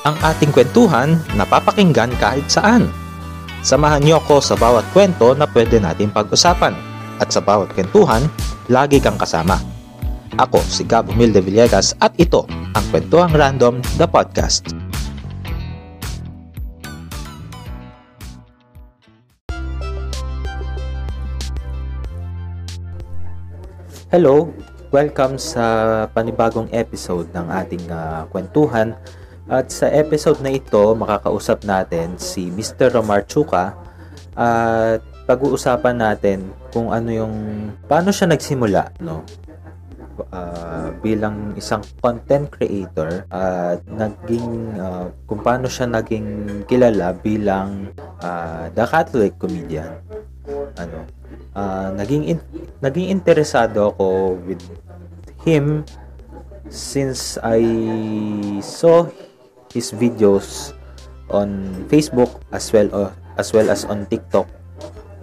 ang ating kwentuhan na papakinggan kahit saan. Samahan niyo ako sa bawat kwento na pwede natin pag-usapan at sa bawat kwentuhan, lagi kang kasama. Ako si Gab Humilde Villegas at ito ang Kwentuhang Random, the podcast. Hello, welcome sa panibagong episode ng ating uh, kwentuhan. At sa episode na ito, makakausap natin si Mr. Romar Chuka at pag-uusapan natin kung ano yung paano siya nagsimula, no? Uh, bilang isang content creator at uh, naging uh, kung paano siya naging kilala bilang uh, the Catholic comedian ano uh, naging in, naging interesado ako with him since I saw his videos on Facebook as well uh, as well as on TikTok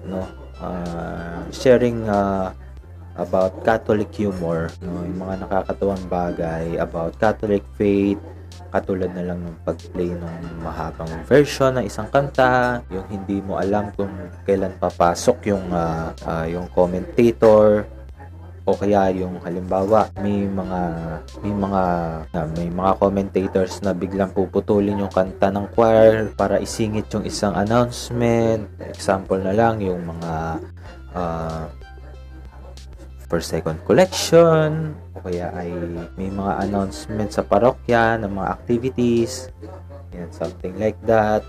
no? Uh, sharing uh, about Catholic humor no? Yung mga nakakatuwang bagay about Catholic faith katulad na lang ng pag-play ng mahabang version ng isang kanta, yung hindi mo alam kung kailan papasok yung uh, uh, yung commentator o kaya yung halimbawa may mga may mga uh, may mga commentators na biglang puputulin yung kanta ng choir para isingit yung isang announcement. Example na lang yung mga uh, per second collection. O kaya ay may mga announcement sa parokya ng mga activities. Yan, something like that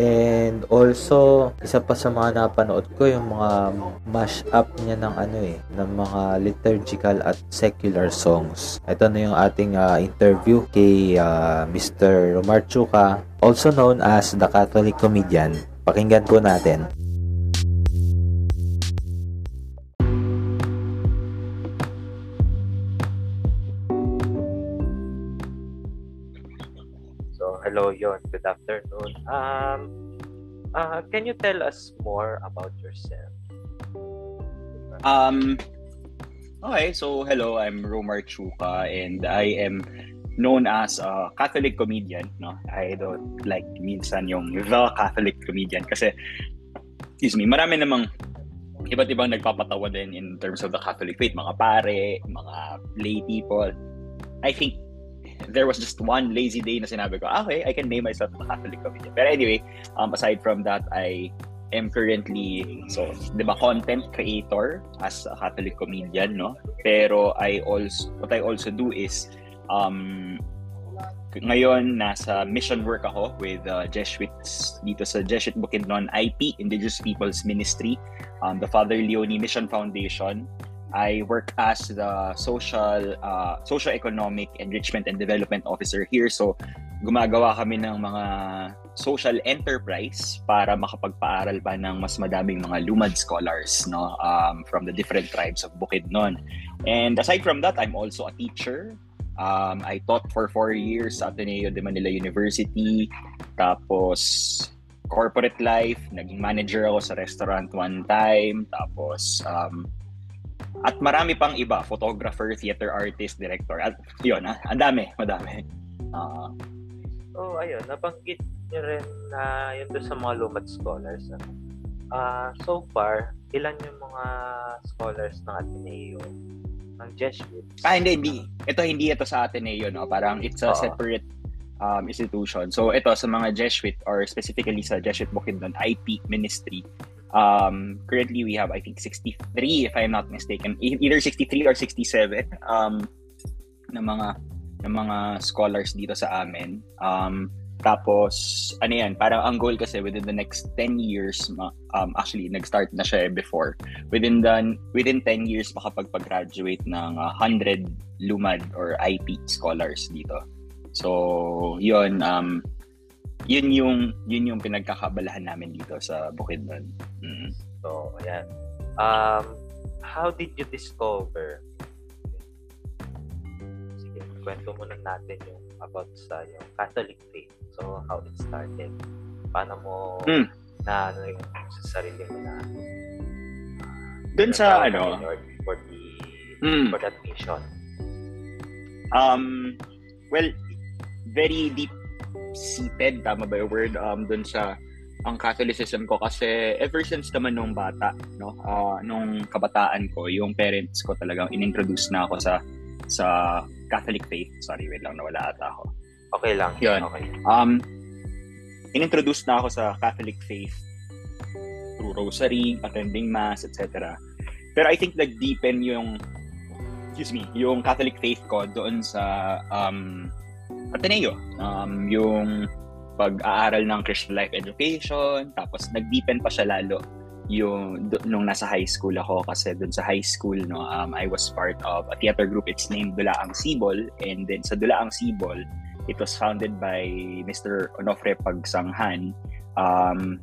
and also isa pa sa mga napanood ko yung mga mash up niya ng ano eh ng mga liturgical at secular songs ito na yung ating uh, interview kay uh, Mr. Romar Chuka also known as the Catholic Comedian pakinggan po natin hello yon. Good afternoon. Um, uh, can you tell us more about yourself? Um, okay, so hello, I'm Romar Chuka and I am known as a Catholic comedian. No, I don't like minsan yung the Catholic comedian kasi, excuse me, marami namang iba't ibang nagpapatawa din in terms of the Catholic faith, mga pare, mga lay people. I think there was just one lazy day na sinabi ko, ah, okay, I can name myself a Catholic comedian. But anyway, um, aside from that, I am currently, so, di ba, content creator as a Catholic comedian, no? Pero I also, what I also do is, um, ngayon, nasa mission work ako with uh, Jesuits dito sa Jesuit Bukidnon IP, Indigenous Peoples Ministry, um, the Father Leone Mission Foundation, I work as the social uh, social economic enrichment and development officer here. So gumagawa kami ng mga social enterprise para makapagpaaral pa ng mas madaming mga lumad scholars no um, from the different tribes of Bukidnon. And aside from that, I'm also a teacher. Um, I taught for four years sa Ateneo de Manila University. Tapos corporate life, naging manager ako sa restaurant one time. Tapos um, at marami pang iba, photographer, theater artist, director. At yun, ah, ang dami, madami. Uh, oh, ayun, nabanggit niyo rin na yun doon sa mga lumad scholars. Uh, so far, ilan yung mga scholars ng Ateneo ng Jesuits? Ah, hindi, hindi. Ito hindi ito sa Ateneo, no? Parang it's a Oo. separate um, institution. So ito sa mga Jesuit or specifically sa Jesuit Bukidnon IP ministry, Um, currently, we have, I think, 63, if I'm not mistaken. E-, either 63 or 67 um, ng mga ng mga scholars dito sa amin. Um, tapos, ano yan, parang ang goal kasi within the next 10 years, um, actually, nag-start na siya before. Within the, within 10 years, makapagpag-graduate ng uh, 100 LUMAD or IP scholars dito. So, yun, um, yun yung yun yung pinagkakabalahan namin dito sa Bukidnon. Mm. So, ayan. Um, how did you discover? Sige, kwento muna natin yung about sa yung Catholic faith. So, how it started. Paano mo mm. na ano yung sa sarili mo na Doon sa ano for the mm. for that mission. Um well, very deep seated, tama ba yung word, um, dun sa ang Catholicism ko kasi ever since naman nung bata, no, uh, nung kabataan ko, yung parents ko talagang inintroduce na ako sa sa Catholic faith. Sorry, wait lang, nawala ata ako. Okay lang. Yun. Okay. Um, inintroduce na ako sa Catholic faith through rosary, attending mass, etc. Pero I think nag-deepen yung excuse me, yung Catholic faith ko doon sa um, Ateneo. Um, yung pag-aaral ng Christian life education, tapos nag-deepen pa siya lalo yung nung nasa high school ako kasi dun sa high school no um, I was part of a theater group it's named Dulaang Sibol and then sa Dulaang Sibol it was founded by Mr. Onofre Pagsanghan um,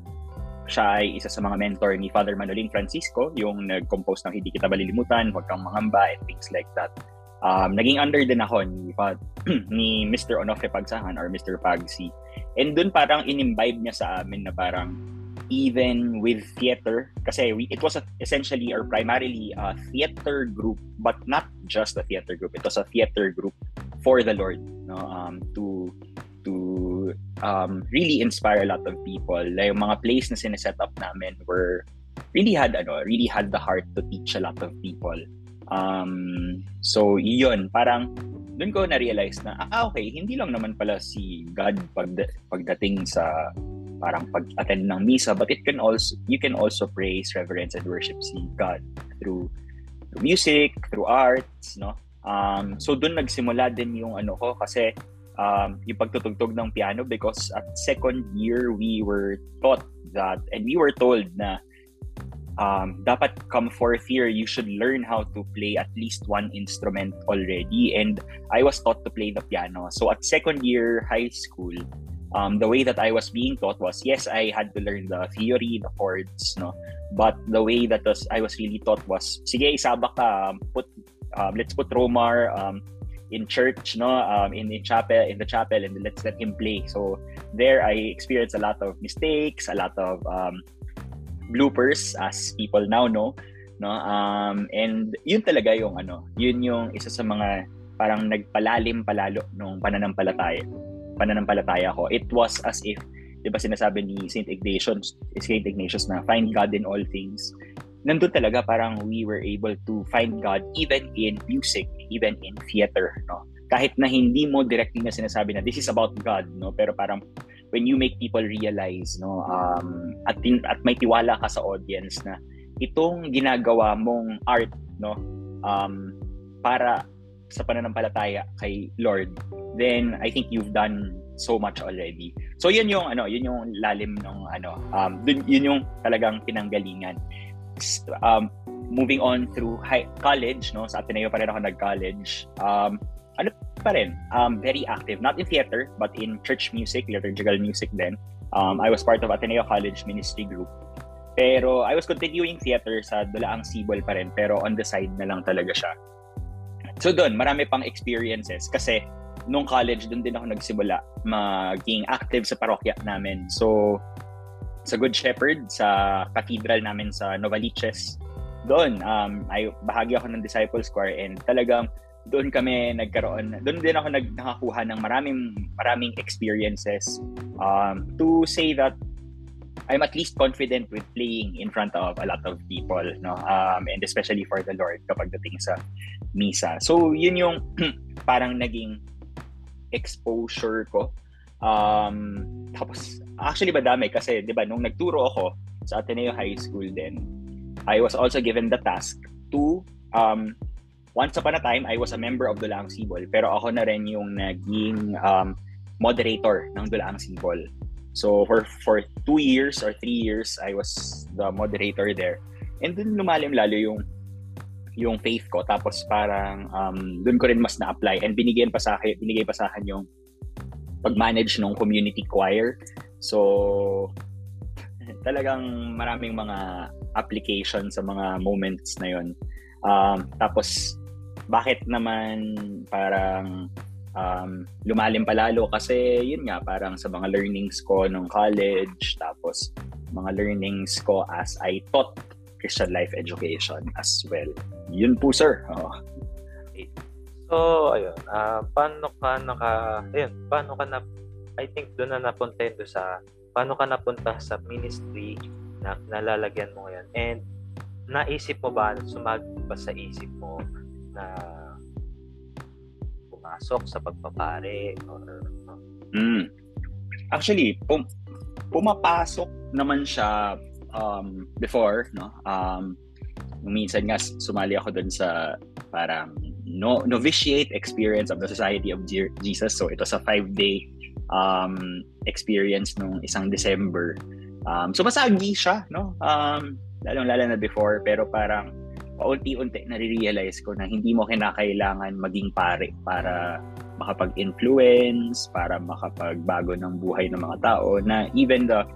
siya ay isa sa mga mentor ni Father Manolin Francisco, yung nag-compose ng Hindi Kita Balilimutan, Huwag Kang Mangamba, and things like that. Um, naging under din ako ni, ni Mr. Onofre Pagsahan or Mr. Pagsi. And dun parang inimbibe niya sa amin na parang even with theater, kasi we, it was a, essentially or primarily a theater group, but not just a theater group. It was a theater group for the Lord, no? Um, to to um, really inspire a lot of people. Like, yung mga plays na sineset up namin were really had ano, really had the heart to teach a lot of people. Um, so yun, parang doon ko na-realize na ah okay, hindi lang naman pala si God pag pagdating sa parang pag-attend ng misa, but it can also you can also praise, reverence and worship si God through through music, through arts, no? Um, so doon nagsimula din yung ano ko kasi um, yung pagtutugtog ng piano because at second year we were taught that and we were told na um, dapat come fourth year you should learn how to play at least one instrument already. And I was taught to play the piano. So at second year high school um, the way that I was being taught was yes I had to learn the theory the chords no? But the way that was I was really taught was sige isabak ka um, put um, let's put Romar um, in church, no, um, in in chapel, in the chapel, and let's let him play. So there, I experienced a lot of mistakes, a lot of um, bloopers, as people now know, no, um, and yun talaga yung ano, yun yung isa sa mga parang nagpalalim palalo nung pananampalataya, pananampalataya ko. It was as if, di ba sinasabi ni Saint Ignatius, Saint Ignatius na find God in all things nandun talaga parang we were able to find God even in music, even in theater, no? Kahit na hindi mo directly na sinasabi na this is about God, no? Pero parang when you make people realize, no, um, at, at may tiwala ka sa audience na itong ginagawa mong art, no, um, para sa pananampalataya kay Lord, then I think you've done so much already. So yun yung ano, yun yung lalim ng ano, um, dun, yun yung talagang pinanggalingan um, moving on through high, college, no, sa Ateneo pa rin ako nag-college, um, ano pa rin, um, very active, not in theater, but in church music, liturgical music din. Um, I was part of Ateneo College Ministry Group. Pero I was continuing theater sa Dulaang Sibol pa rin, pero on the side na lang talaga siya. So doon, marami pang experiences kasi nung college, doon din ako nagsimula maging active sa parokya namin. So, sa Good Shepherd, sa cathedral namin sa Novaliches. Doon, um, ay bahagi ako ng Disciples Choir and talagang doon kami nagkaroon, doon din ako nakakuha ng maraming maraming experiences um, to say that I'm at least confident with playing in front of a lot of people, no? Um, and especially for the Lord kapag dating sa misa. So, yun yung parang naging exposure ko. Um, tapos, Actually, madami kasi, di ba, nung nagturo ako sa Ateneo High School din, I was also given the task to, um, once upon a time, I was a member of Dulaang Sibol, pero ako na rin yung naging um, moderator ng Dulaang Sibol. So, for, for two years or three years, I was the moderator there. And dun lumalim lalo yung yung faith ko tapos parang um, doon ko rin mas na-apply and binigyan pa sa akin binigay pa sa akin yung pag-manage ng community choir So, talagang maraming mga application sa mga moments na yon. Um, tapos, bakit naman parang um, lumalim palalo? Kasi yun nga, parang sa mga learnings ko nung college, tapos mga learnings ko as I taught Christian life education as well. Yun po, sir. Oh. So, ayun, uh, paano ka naka, ayun, paano ka na I think doon na napunta yun sa paano ka napunta sa ministry na nalalagyan mo ngayon and naisip mo ba, sumag ba sa isip mo na pumasok sa pagpapare or mm. actually pum- pumapasok naman siya um, before no? Um, minsan nga sumali ako doon sa parang no novitiate experience of the Society of Jesus. So ito sa five day um, experience nung isang December. Um, so masagi siya no? Um, lalong-lalo na before, pero parang paunti-unti nare-realize ko na hindi mo kinakailangan maging pare para makapag-influence, para makapagbago ng buhay ng mga tao, na even the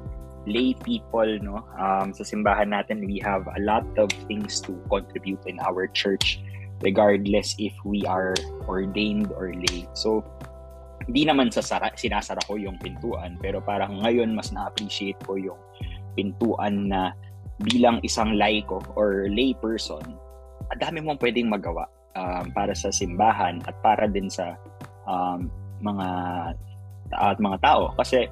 lay people, no, um, sa simbahan natin, we have a lot of things to contribute in our church, regardless if we are ordained or lay. So, hindi naman sa sinasara ko yung pintuan, pero parang ngayon mas na-appreciate ko yung pintuan na bilang isang laiko or lay person, ang dami mong pwedeng magawa um, para sa simbahan at para din sa um, mga at mga tao. Kasi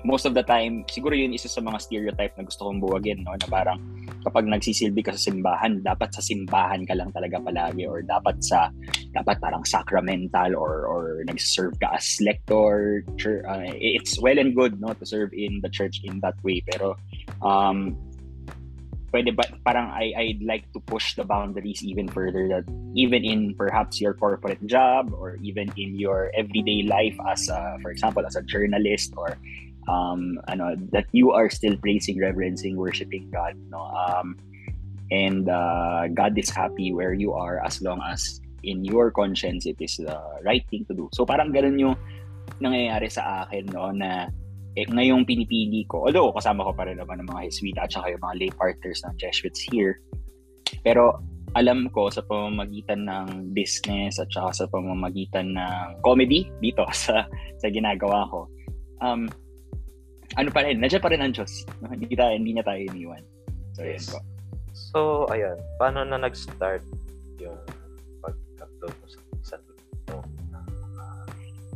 most of the time siguro yun isa sa mga stereotype na gusto kong buwagin no? Na parang kapag nagsisilbi ka sa simbahan dapat sa simbahan ka lang talaga palagi or dapat sa dapat parang sacramental or or nag-serve ka as lector church, uh, it's well and good no to serve in the church in that way. Pero um pwede ba parang I I'd like to push the boundaries even further that even in perhaps your corporate job or even in your everyday life as a, for example as a journalist or um ano that you are still praising reverencing worshiping God no? Um and uh, God is happy where you are as long as in your conscience it is the right thing to do. So parang ganun yung nangyayari sa akin no? Na eh, ngayong pinipili ko, although kasama ko pa rin naman ng mga Jesuita at saka yung mga lay partners ng Jesuits here, pero alam ko sa pamamagitan ng business at saka sa pamamagitan ng comedy dito sa sa ginagawa ko, um, ano pa rin, nandiyan pa rin ang Diyos. No? Hindi, tayo, hindi niya tayo iniwan. So, yes. po. So, ayun. Paano na nag-start yung pag-upload mo sa video ng uh,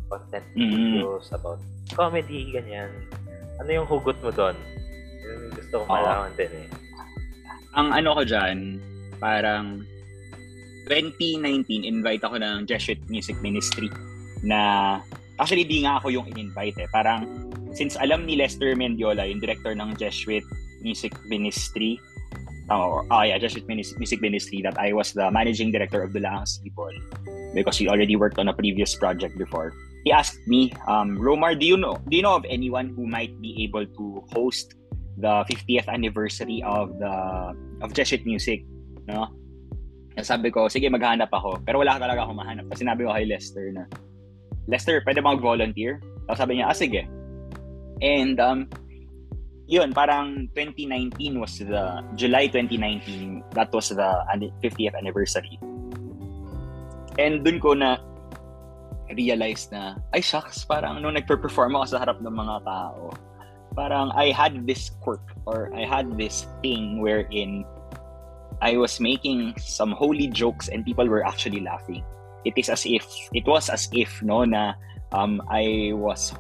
content mm-hmm. videos about comedy, ganyan. Ano yung hugot mo doon? Yun yung gusto ko malaman din eh. Ang ano ko dyan, parang 2019, invite ako ng Jesuit Music Ministry na actually di nga ako yung in-invite eh. Parang since alam ni Lester Mendiola, yung director ng Jesuit Music Ministry, oh, oh yeah, Jesuit Music Ministry, that I was the managing director of Langas People because he already worked on a previous project before he asked me, um, Romar, do you know do you know of anyone who might be able to host the 50th anniversary of the of Jesuit Music, no? Sabi ko, sige, maghanap ako. Pero wala talaga akong mahanap. Kasi sinabi ko kay Lester na, Lester, pwede ba mag-volunteer? Tapos sabi niya, ah, sige. And, um, yun, parang 2019 was the, July 2019, that was the 50th anniversary. And dun ko na realize na, ay shucks, parang nung nagpe-perform ako sa harap ng mga tao, parang I had this quirk or I had this thing wherein I was making some holy jokes and people were actually laughing. It is as if, it was as if, no, na um, I was,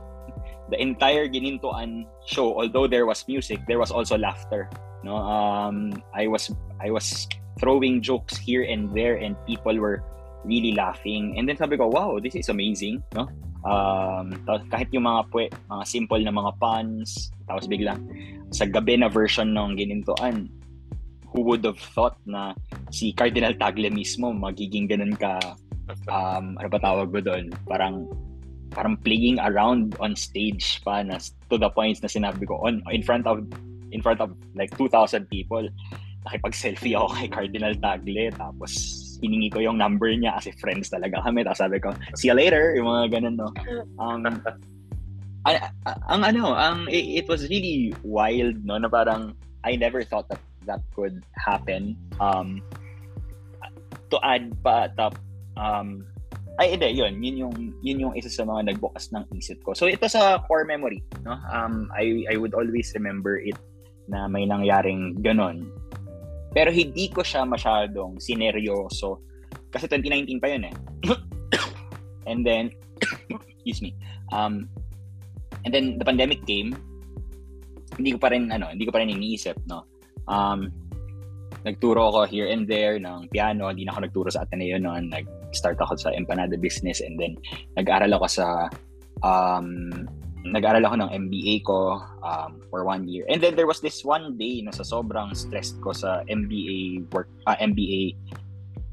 the entire Ginintoan show, although there was music, there was also laughter. No, um, I was, I was throwing jokes here and there and people were really laughing. And then sabi ko, wow, this is amazing, no? Um, kahit yung mga pwe, mga simple na mga puns, tapos biglang sa gabi na version ng ginintuan, who would have thought na si Cardinal Tagle mismo magiging ganun ka um, ano ba tawag mo doon? Parang parang playing around on stage pa na to the points na sinabi ko on in front of in front of like 2,000 people nakipag-selfie ako kay Cardinal Tagle tapos hiningi ko yung number niya kasi friends talaga kami. Tapos sabi ko, see you later, yung mga ganun, no. Um, ang, ang ano, ang it, it was really wild, no, na parang I never thought that that could happen. Um, to add pa, top, um, ay hindi yun yun yung yun yung isa sa mga nagbukas ng isip ko so ito sa core memory no um I I would always remember it na may nangyaring ganon pero hindi ko siya masyadong sineryoso. Kasi 2019 pa yun eh. And then, excuse me, um, and then the pandemic came, hindi ko pa rin ano, hindi ko pa rin iniisip, no. Um, nagturo ako here and there ng piano, hindi na ako nagturo sa Ateneo noon. Nag-start ako sa Empanada Business and then nag-aral ako sa um, nag-aral ako ng MBA ko um, for one year. And then there was this one day na sa sobrang stressed ko sa MBA work, uh, ah, MBA,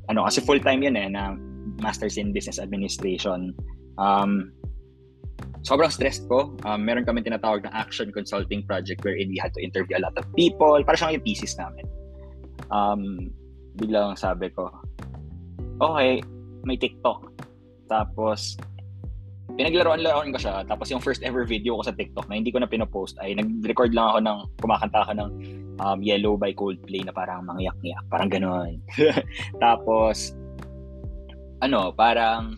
ano, kasi full-time yun eh, na Masters in Business Administration. Um, sobrang stressed ko. Um, meron kami tinatawag na action consulting project wherein we had to interview a lot of people. Para siyang yung thesis namin. Um, biglang sabi ko, okay, may TikTok. Tapos, pinaglaruan-laruan ko siya. Tapos yung first ever video ko sa TikTok na hindi ko na pinopost ay nag-record lang ako ng kumakanta ako ng um, Yellow by Coldplay na parang mangyak-ngyak. Parang gano'n. Tapos, ano, parang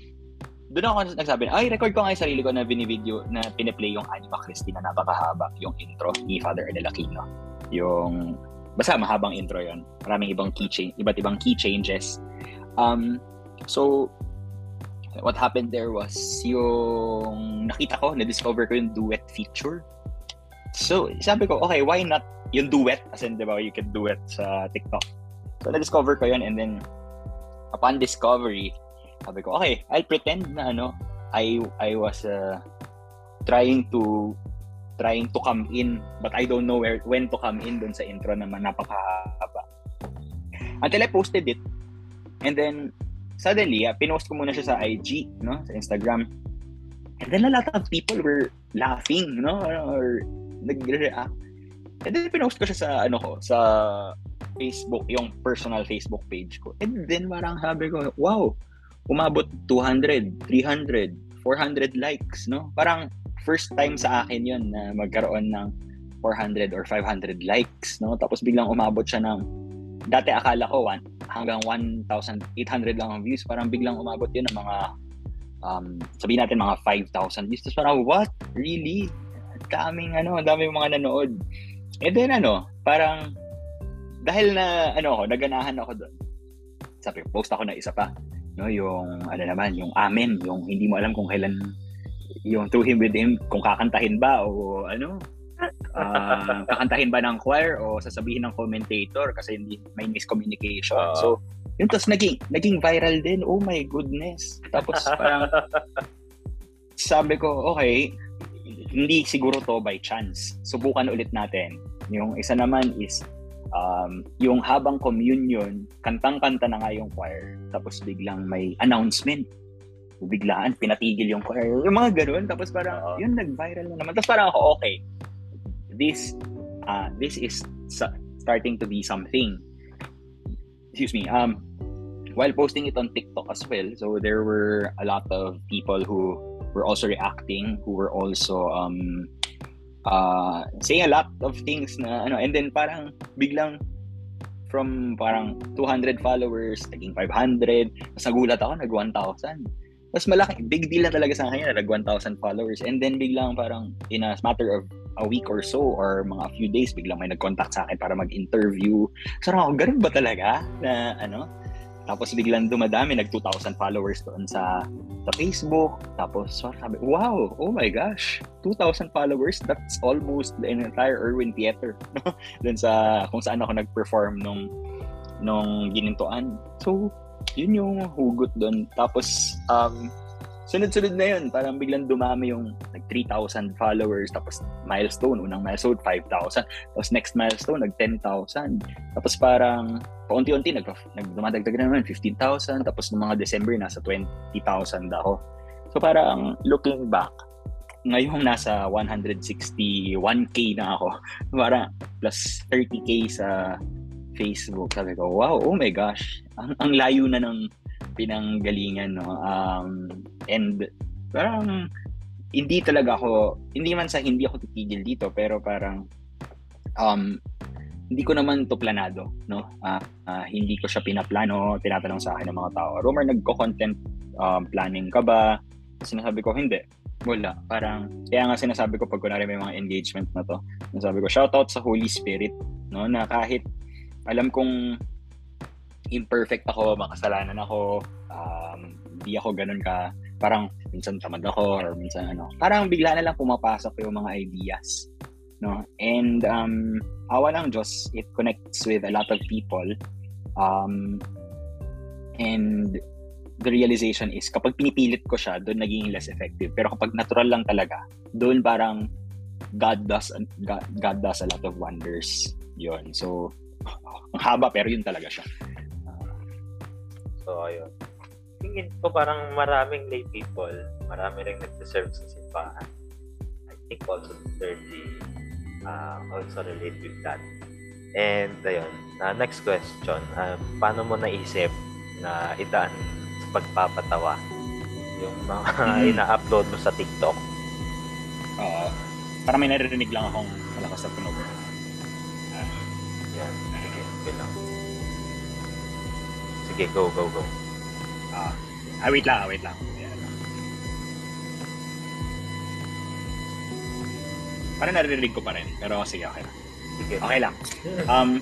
doon ako nagsabi, ay, record ko nga yung sarili ko na binivideo, na piniplay yung Anima Christi na napakahaba, yung intro ni Father Ernel Aquino. Yung, basta mahabang intro yon Maraming ibang key change, iba't ibang key changes. Um, so, what happened there was yung nakita ko, na-discover ko yung duet feature. So, sabi ko, okay, why not yung duet? As in, di ba, you can duet sa TikTok. So, na-discover ko yun and then upon discovery, sabi ko, okay, I'll pretend na ano, I I was uh, trying to trying to come in but I don't know where when to come in dun sa intro naman napakahaba. Until I posted it and then suddenly, uh, pinost ko muna siya sa IG, no? Sa Instagram. And then a lot of people were laughing, no? Or nagre-react. And then pinost ko siya sa, ano ko, sa Facebook, yung personal Facebook page ko. And then parang sabi ko, wow, umabot 200, 300, 400 likes, no? Parang first time sa akin yon na magkaroon ng 400 or 500 likes, no? Tapos biglang umabot siya ng dati akala ko hanggang 1,800 lang ang views. Parang biglang umabot yun ng mga, um, sabihin natin mga 5,000 views. Tapos parang, what? Really? Daming, ano, daming mga nanood. And then, ano, parang, dahil na, ano ako, naganahan ako doon. Sabi, post ako na isa pa. No, yung, ano naman, yung amen, yung hindi mo alam kung kailan, yung through him with him, kung kakantahin ba o ano, uh, kakantahin ba ng choir o sasabihin ng commentator kasi hindi may miscommunication. Uh, so, yun tapos naging naging viral din. Oh my goodness. Tapos parang sabi ko, okay, hindi siguro to by chance. Subukan ulit natin. Yung isa naman is um, yung habang communion, kantang-kanta na nga yung choir. Tapos biglang may announcement. Biglaan, pinatigil yung choir. Yung mga ganun. Tapos parang, uh, yun, nag-viral na naman. Tapos parang ako, okay, this uh, this is starting to be something. Excuse me. Um, while posting it on TikTok as well, so there were a lot of people who were also reacting, who were also um, uh, saying a lot of things na ano, and then parang biglang from parang 200 followers, naging 500, mas nagulat ako, nag 1,000. Mas malaki, big deal na talaga sa kanya, nag 1,000 followers. And then biglang parang in a matter of a week or so or mga few days biglang may nag-contact sa akin para mag-interview. So ako, ganun ba talaga na ano? Tapos biglang dumadami, nag 2,000 followers doon sa sa Facebook. Tapos so, sabi, wow, oh my gosh, 2,000 followers, that's almost the entire Erwin Theater. doon sa kung saan ako nag-perform nung nung ginintuan. So, yun yung hugot doon. Tapos, um, sunod-sunod na yun. Parang biglang dumami yung nag 3,000 followers. Tapos milestone, unang milestone, 5,000. Tapos next milestone, nag 10,000. Tapos parang paunti-unti, nag, nag dumadagdag na naman, 15,000. Tapos noong mga December, nasa 20,000 ako. So parang looking back, ngayong nasa 161k na ako. Parang plus 30k sa Facebook. Sabi ko, wow, oh my gosh. Ang, ang layo na ng pinanggalingan, no? Um, and parang hindi talaga ako, hindi man sa hindi ako titigil dito, pero parang um, hindi ko naman to planado, no? Uh, uh, hindi ko siya pinaplano, tinatanong sa akin ng mga tao, Romer, nagko-content um, planning ka ba? Sinasabi ko, hindi. Wala. Parang, kaya nga sinasabi ko pag kunwari may mga engagement na to, sinasabi ko, shoutout sa Holy Spirit, no? Na kahit alam kong imperfect ako, makasalanan ako, um, hindi ako ganun ka parang minsan tamad ako or minsan ano. Parang bigla na lang pumapasok yung mga ideas. No? And um, awa ng Diyos, it connects with a lot of people. Um, and the realization is kapag pinipilit ko siya, doon naging less effective. Pero kapag natural lang talaga, doon parang God does God, God does a lot of wonders. Yun. So, ang haba pero yun talaga siya. So, ayun. Tingin ko parang maraming lay people, marami rin nagsiserve sa simbahan. I think also the clergy uh, also relate with that. And ayun, uh, next question, uh, paano mo naisip na idaan sa pagpapatawa yung mga mm-hmm. ina-upload mo sa TikTok? Oo. Uh, parang may naririnig lang akong malakas na tunog. Uh, yan. Sige, okay lang. Sige, go, go, go. Ah, ah wait lang, ah, wait lang. Ayan. Parang naririnig ko pa rin. Pero sige, okay lang. Sige. Okay lang. Um,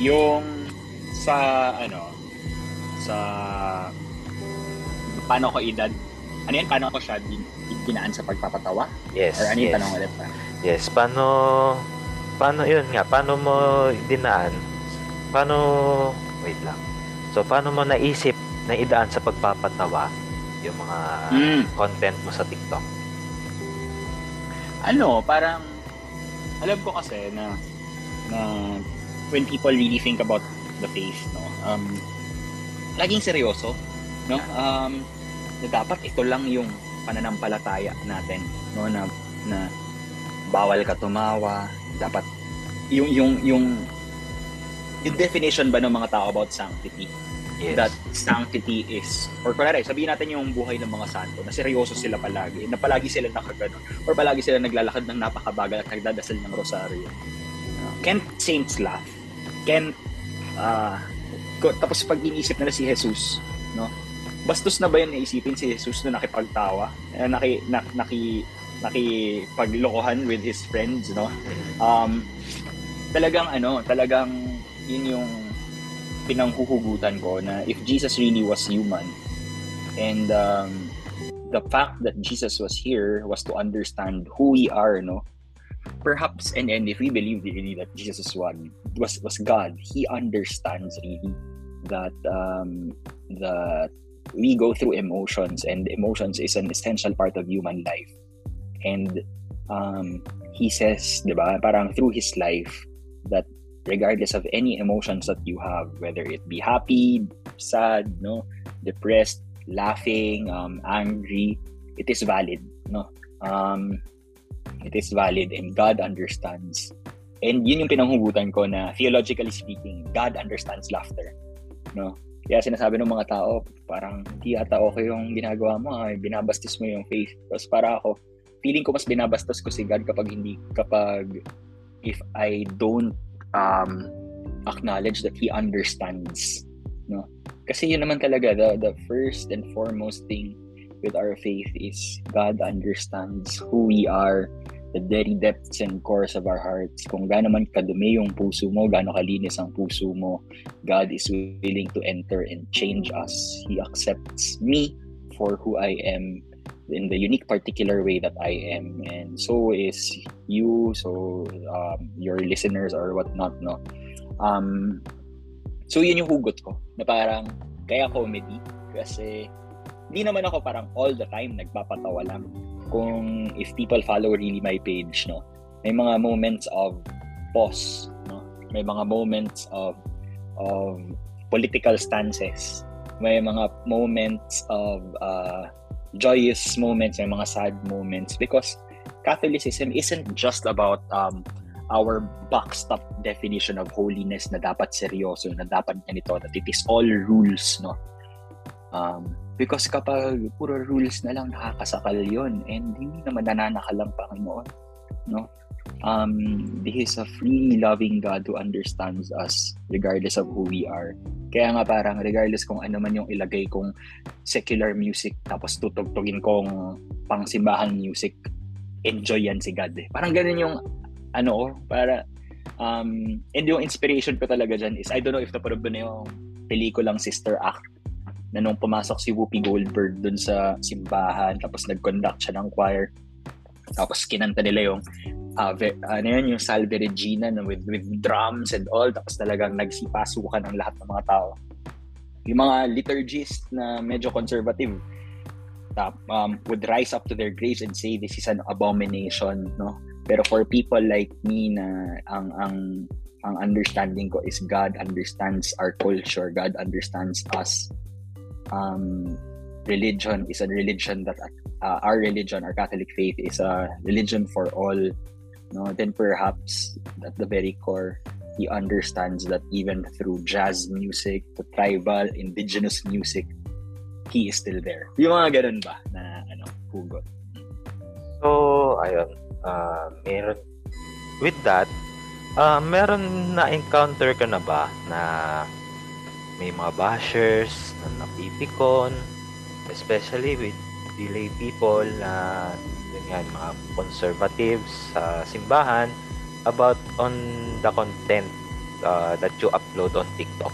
yung sa, ano, sa, paano ko edad, ano yan, paano ko siya din, dinaan sa pagpapatawa? Yes, Or ano yung yes. tanong ulit pa? Yes, paano, paano yun nga, paano mo dinaan, paano, wait lang, So, paano mo naisip na idaan sa pagpapatawa yung mga mm. content mo sa TikTok? Ano, parang alam ko kasi na na when people really think about the faith, no, um, laging seryoso, no? Um, na dapat ito lang yung pananampalataya natin, no, na na bawal ka tumawa, dapat yung yung yung yung definition ba ng mga tao about sanctity? Yes. that sanctity is or kunwari sabihin natin yung buhay ng mga santo na seryoso sila palagi na palagi sila nakaganon or palagi sila naglalakad ng napakabagal at nagdadasal ng rosaryo. Can't saints laugh. Can uh, tapos pag iniisip nila si Jesus no? Bastos na ba yun naisipin si Jesus na nakipagtawa na naki, na, naki nakipaglokohan with his friends no? Um talagang ano talagang yun yung pinanghuhugutan ko na if Jesus really was human and um, the fact that Jesus was here was to understand who we are, no? Perhaps and and if we believe really that Jesus is one was was God, He understands really that um, that we go through emotions and emotions is an essential part of human life. And um, He says, ba, parang through His life that regardless of any emotions that you have, whether it be happy, sad, no, depressed, laughing, um, angry, it is valid, no. Um, it is valid and God understands. And yun yung pinanghugutan ko na theologically speaking, God understands laughter. No? Kaya sinasabi ng mga tao, parang hindi ata okay yung ginagawa mo, ay, binabastos mo yung faith. Tapos para ako, feeling ko mas binabastos ko si God kapag hindi, kapag if I don't um, acknowledge that he understands no kasi yun naman talaga the, the first and foremost thing with our faith is God understands who we are the very depths and cores of our hearts. Kung gaano man kadumi yung puso mo, gaano kalinis ang puso mo, God is willing to enter and change us. He accepts me for who I am in the unique particular way that I am. And so is you so um, your listeners or whatnot no? Um so yun yung hugot ko na parang kaya comedy kasi hindi naman ako parang all the time nagpapatawa lang. Kung if people follow really my page no may mga moments of pause no? May mga moments of of political stances. May mga moments of uh, joyous moments, may mga sad moments because Catholicism isn't just about um, our backstop definition of holiness na dapat seryoso, na dapat ganito, that it is all rules, no? Um, because kapag puro rules na lang nakakasakal yon and hindi naman nananakal ang Panginoon, no? Um, He is a free, loving God who understands us regardless of who we are. Kaya nga parang regardless kung ano man yung ilagay kong secular music tapos tutugtugin kong pangsimbahan music, enjoy yan si God eh. Parang ganun yung ano para um, and yung inspiration ko talaga dyan is I don't know if napanood ba na yung pelikulang Sister Act na nung pumasok si Whoopi Goldberg dun sa simbahan, tapos nag-conduct siya ng choir, tapos kinanta nila yung uh, ve- ano yun, yung Salve Regina no, with, with drums and all, tapos talagang nagsipasukan ng lahat ng mga tao. Yung mga liturgists na medyo conservative, tap, um, would rise up to their graves and say this is an abomination, no? Pero for people like me na ang ang ang understanding ko is God understands our culture, God understands us um, religion is a religion that uh, our religion, our Catholic faith is a religion for all. No, then perhaps at the very core, he understands that even through jazz music, to tribal, indigenous music, he is still there. Yung mga ganun ba na ano, hugot. So, ayun. Uh, meron with that, uh, meron na encounter ka na ba na may mga bashers na napipikon, especially with delay people na ganyan, mga conservatives sa simbahan about on the content uh, that you upload on TikTok.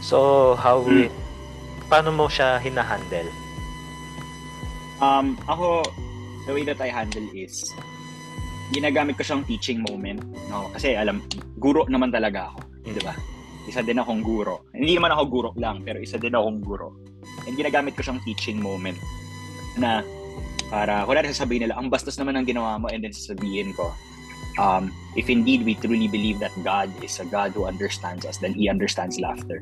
So, how hmm. we, paano mo siya hinahandle? Um, ako, the way that I handle is, ginagamit ko siyang teaching moment. No? Kasi alam, guro naman talaga ako. Mm. Di ba? isa din akong guro. Hindi naman ako guro lang, pero isa din akong guro. And ginagamit ko siyang teaching moment na para, wala na sasabihin nila, ang bastos naman ng ginawa mo, and then sasabihin ko, um, if indeed we truly believe that God is a God who understands us, then He understands laughter.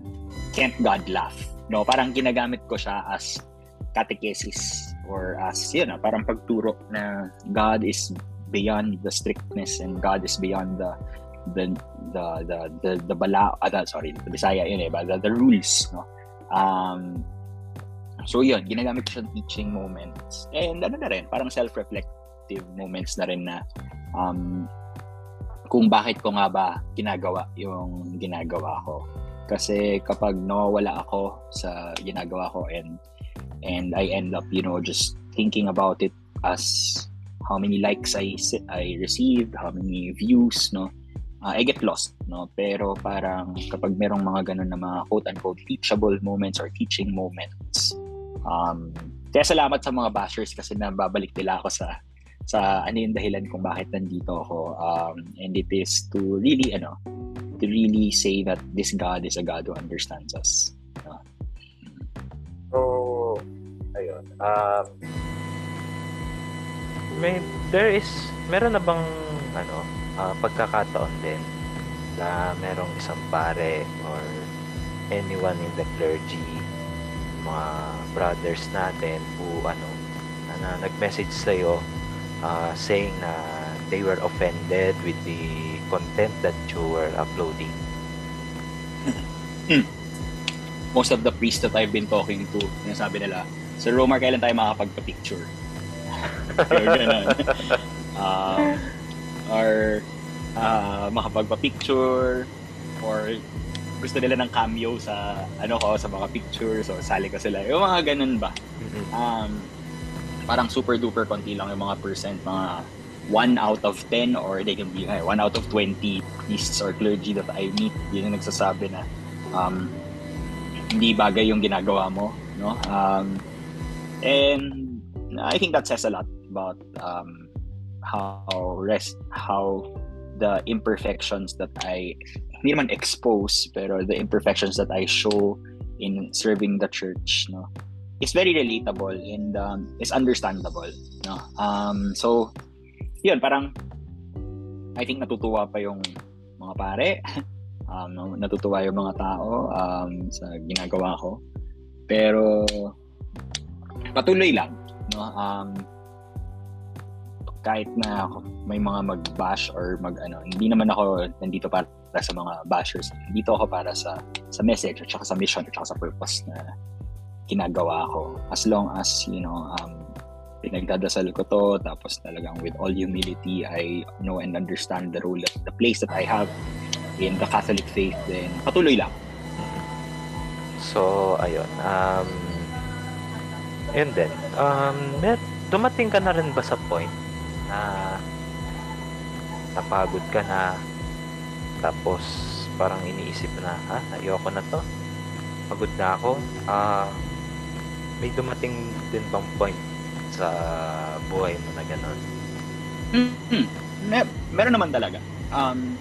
Can't God laugh? No, parang ginagamit ko siya as catechesis or as, yun, know, parang pagturo na God is beyond the strictness and God is beyond the the the the the, the bala uh, sorry the Bisaya yun eh the, the rules no um so yun ginagamit ko siyang teaching moments and ano na rin parang self-reflective moments na rin na um kung bakit ko nga ba ginagawa yung ginagawa ko kasi kapag nawawala ako sa ginagawa ko and and I end up you know just thinking about it as how many likes I I received, how many views, no? uh, I get lost, no? Pero parang kapag merong mga ganun na mga quote-unquote teachable moments or teaching moments, um, kaya salamat sa mga bashers kasi nababalik nila ako sa sa ano yung dahilan kung bakit nandito ako. Um, and it is to really, ano, to really say that this God is a God who understands us. Uh, so, ayun. Um, may, there is, meron na bang, ano, uh, pagkakataon din na merong isang pare or anyone in the clergy, mga brothers natin who ano, na, na nag-message sa'yo uh, saying na they were offended with the content that you were uploading. Hmm. Most of the priests that I've been talking to, sabi nila, Sir Romar, kailan tayo makakapagpa-picture? Um, or uh, makapagpa-picture or gusto nila ng cameo sa ano ko sa mga pictures o sali ko sila. Yung mga ganun ba? Um, parang super duper konti lang yung mga percent mga 1 out of 10 or they can be 1 out of 20 priests or clergy that I meet yun yung nagsasabi na um, hindi bagay yung ginagawa mo no? Um, and I think that says a lot about um, how rest how the imperfections that I hindi naman expose pero the imperfections that I show in serving the church no is very relatable and um, is understandable no. Um so yun parang I think natutuwa pa yung mga pare. Um no, natutuwa yung mga tao um sa ginagawa ko. Pero patuloy lang no um kahit na may mga mag-bash or mag ano, hindi naman ako nandito para sa mga bashers. Dito ako para sa sa message at saka sa mission at saka sa purpose na ginagawa ko. As long as, you know, um, pinagdadasal ko to, tapos talagang with all humility, I know and understand the role, the place that I have in the Catholic faith, then patuloy lang. So, ayun. Um, and then, um, mer- dumating ka na rin ba sa point na napagod ka na tapos parang iniisip na ha ayoko na to pagod na ako uh, may dumating din bang point sa buhay mo na gano'n? Mm-hmm. Mer- meron naman talaga. Um,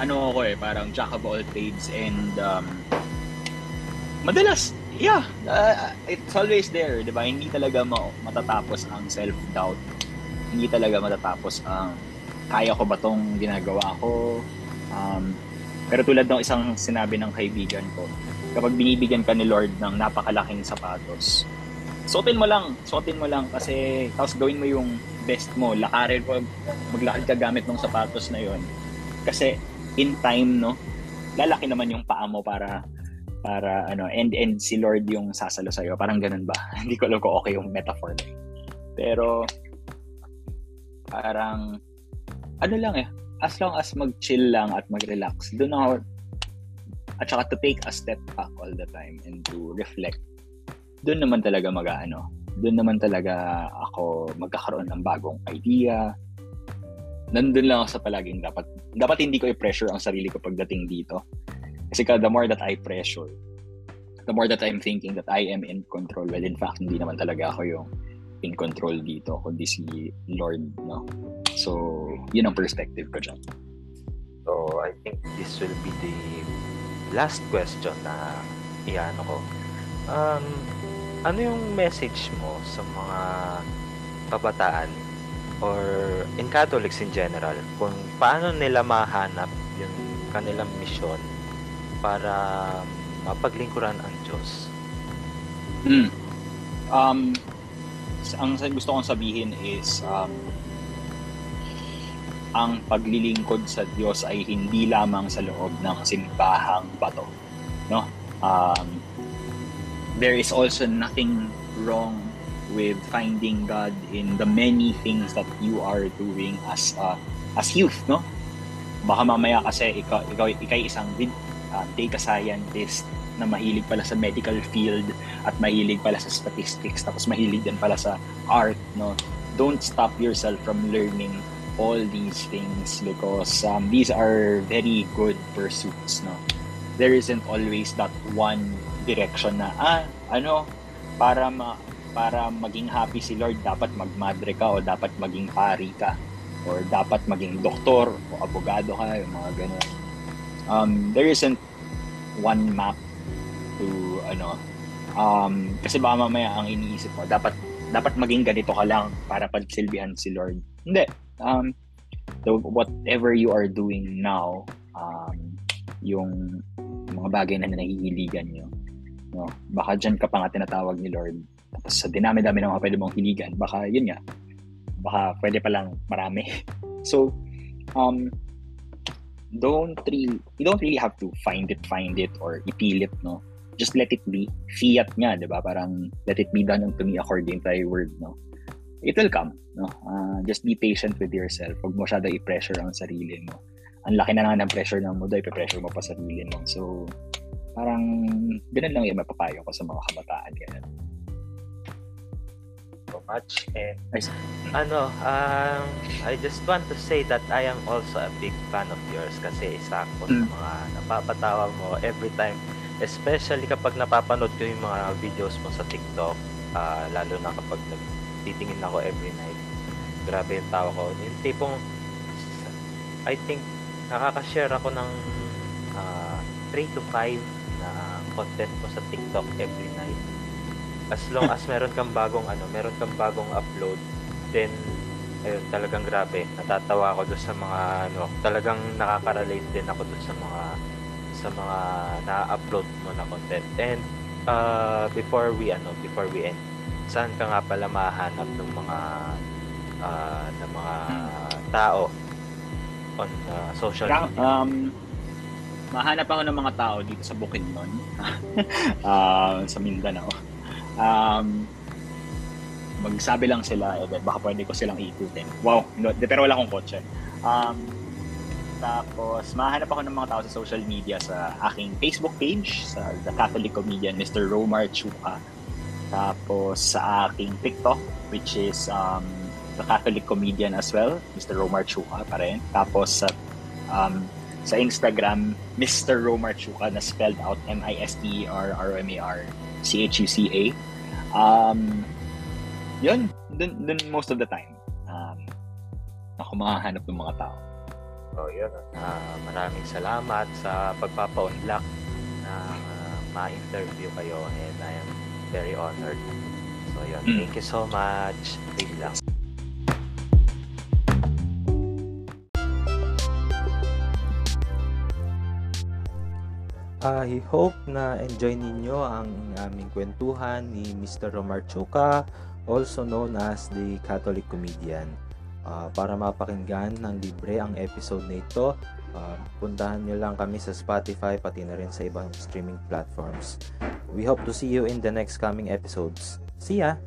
ano ako eh, parang jack of all trades and um, madalas, yeah, uh, it's always there, di ba? Hindi talaga ma- matatapos ang self-doubt. Hindi talaga matatapos ang kaya ko ba tong ginagawa ko. Um, pero tulad ng isang sinabi ng kaibigan ko, kapag binibigyan ka ni Lord ng napakalaking sapatos, suotin mo lang, suotin mo lang kasi tapos gawin mo yung best mo, lakarin mo, maglakad ka gamit ng sapatos na yon. Kasi in time, no, lalaki naman yung paa mo para para ano and and si Lord yung sasalo sa iyo parang ganun ba? Hindi ko alam kung okay yung metaphor. Na pero parang ano lang eh as long as mag-chill lang at mag-relax doon ako at saka to take a step back all the time and to reflect doon naman talaga mag-ano doon naman talaga ako magkakaroon ng bagong idea. Nandun lang ako sa palaging dapat dapat hindi ko i-pressure ang sarili ko pagdating dito. Kasi ka, the more that I pressure, the more that I'm thinking that I am in control, well, in fact, hindi naman talaga ako yung in control dito, kundi si Lord, no? So, yun ang perspective ko dyan. So, I think this will be the last question na iano ko. Um, ano yung message mo sa mga kabataan or in Catholics in general kung paano nila mahanap yung kanilang mission para mapaglingkuran ang Diyos? Hmm. Um, ang gusto kong sabihin is um, ang paglilingkod sa Diyos ay hindi lamang sa loob ng simbahang bato. No? Um, there is also nothing wrong with finding God in the many things that you are doing as uh, as youth, no? Baka mamaya kasi ikaw, ikaw ikay isang uh, data scientist na mahilig pala sa medical field at mahilig pala sa statistics tapos mahilig din pala sa art no? Don't stop yourself from learning all these things because um, these are very good pursuits no? There isn't always that one direction na ah ano? Para ma para maging happy si Lord dapat magmadre ka o dapat maging pari ka or dapat maging doktor o abogado ka yung mga ganun. Um, there isn't one map to ano um, kasi baka mamaya ang iniisip mo dapat dapat maging ganito ka lang para pagsilbihan si Lord. Hindi um, so whatever you are doing now um, yung mga bagay na nahihiligan nyo no? baka dyan ka pa nga tinatawag ni Lord. Tapos sa dinami-dami ng mga pwede mong hiligan baka yun nga baka pwede pa lang marami. So um, don't really you don't really have to find it find it or ipilit no just let it be. Fiat nga di ba? Parang let it be done unto me according to thy word no? It will come no? Uh, just be patient with yourself. Huwag mo masyado i-pressure ang sarili mo. Ang laki na lang ng pressure ng mundo i-pressure mo pa sarili mo. So parang ganun lang yung mapapayo ko sa mga kabataan ganun. Much. And ano, um, I just want to say that I am also a big fan of yours kasi isa ako sa mm. mga napapatawa mo every time. Especially kapag napapanood ko yung mga videos mo sa TikTok, uh, lalo na kapag nagtitingin ako every night. Grabe yung tawa ko. Yung tipong, I think, nakaka-share ako ng uh, 3 to 5 na content mo sa TikTok every night as long as meron kang bagong ano, meron kang bagong upload, then ayun, talagang grabe. Natatawa ako doon sa mga ano, talagang nakaka-relate din ako doon sa mga sa mga na-upload mo na content. And uh, before we ano, before we end, saan ka nga pala mahanap ng mga uh, ng mga tao on uh, social media? Um, mahanap ako ng mga tao dito sa Bukidnon, uh, sa Mindanao um, magsabi lang sila, eh, baka pwede ko silang ikutin. Wow, no, pero wala akong kotse. Um, tapos, mahanap ako ng mga tao sa social media sa aking Facebook page, sa The Catholic Comedian, Mr. Romar Chuka. Tapos, sa aking TikTok, which is um, The Catholic Comedian as well, Mr. Romar Chuka pa rin. Tapos, sa um, sa Instagram, Mr. Romar Chuka na spelled out M-I-S-T-E-R-R-O-M-A-R C-H-U-C-A. Um, yun, dun, dun most of the time. Um, ako makahanap ng mga tao. So, yun. ah, maraming salamat sa pagpapa-unlock na ah, ma-interview kayo and I am very honored. So, yun. Mm. Thank you so much. Wait lang. I hope na enjoy ninyo ang aming kwentuhan ni Mr. Romar Chuka, also known as the Catholic Comedian. Ah, para mapakinggan ng libre ang episode na ito, ah, puntahan nyo lang kami sa Spotify pati na rin sa ibang streaming platforms. We hope to see you in the next coming episodes. See ya!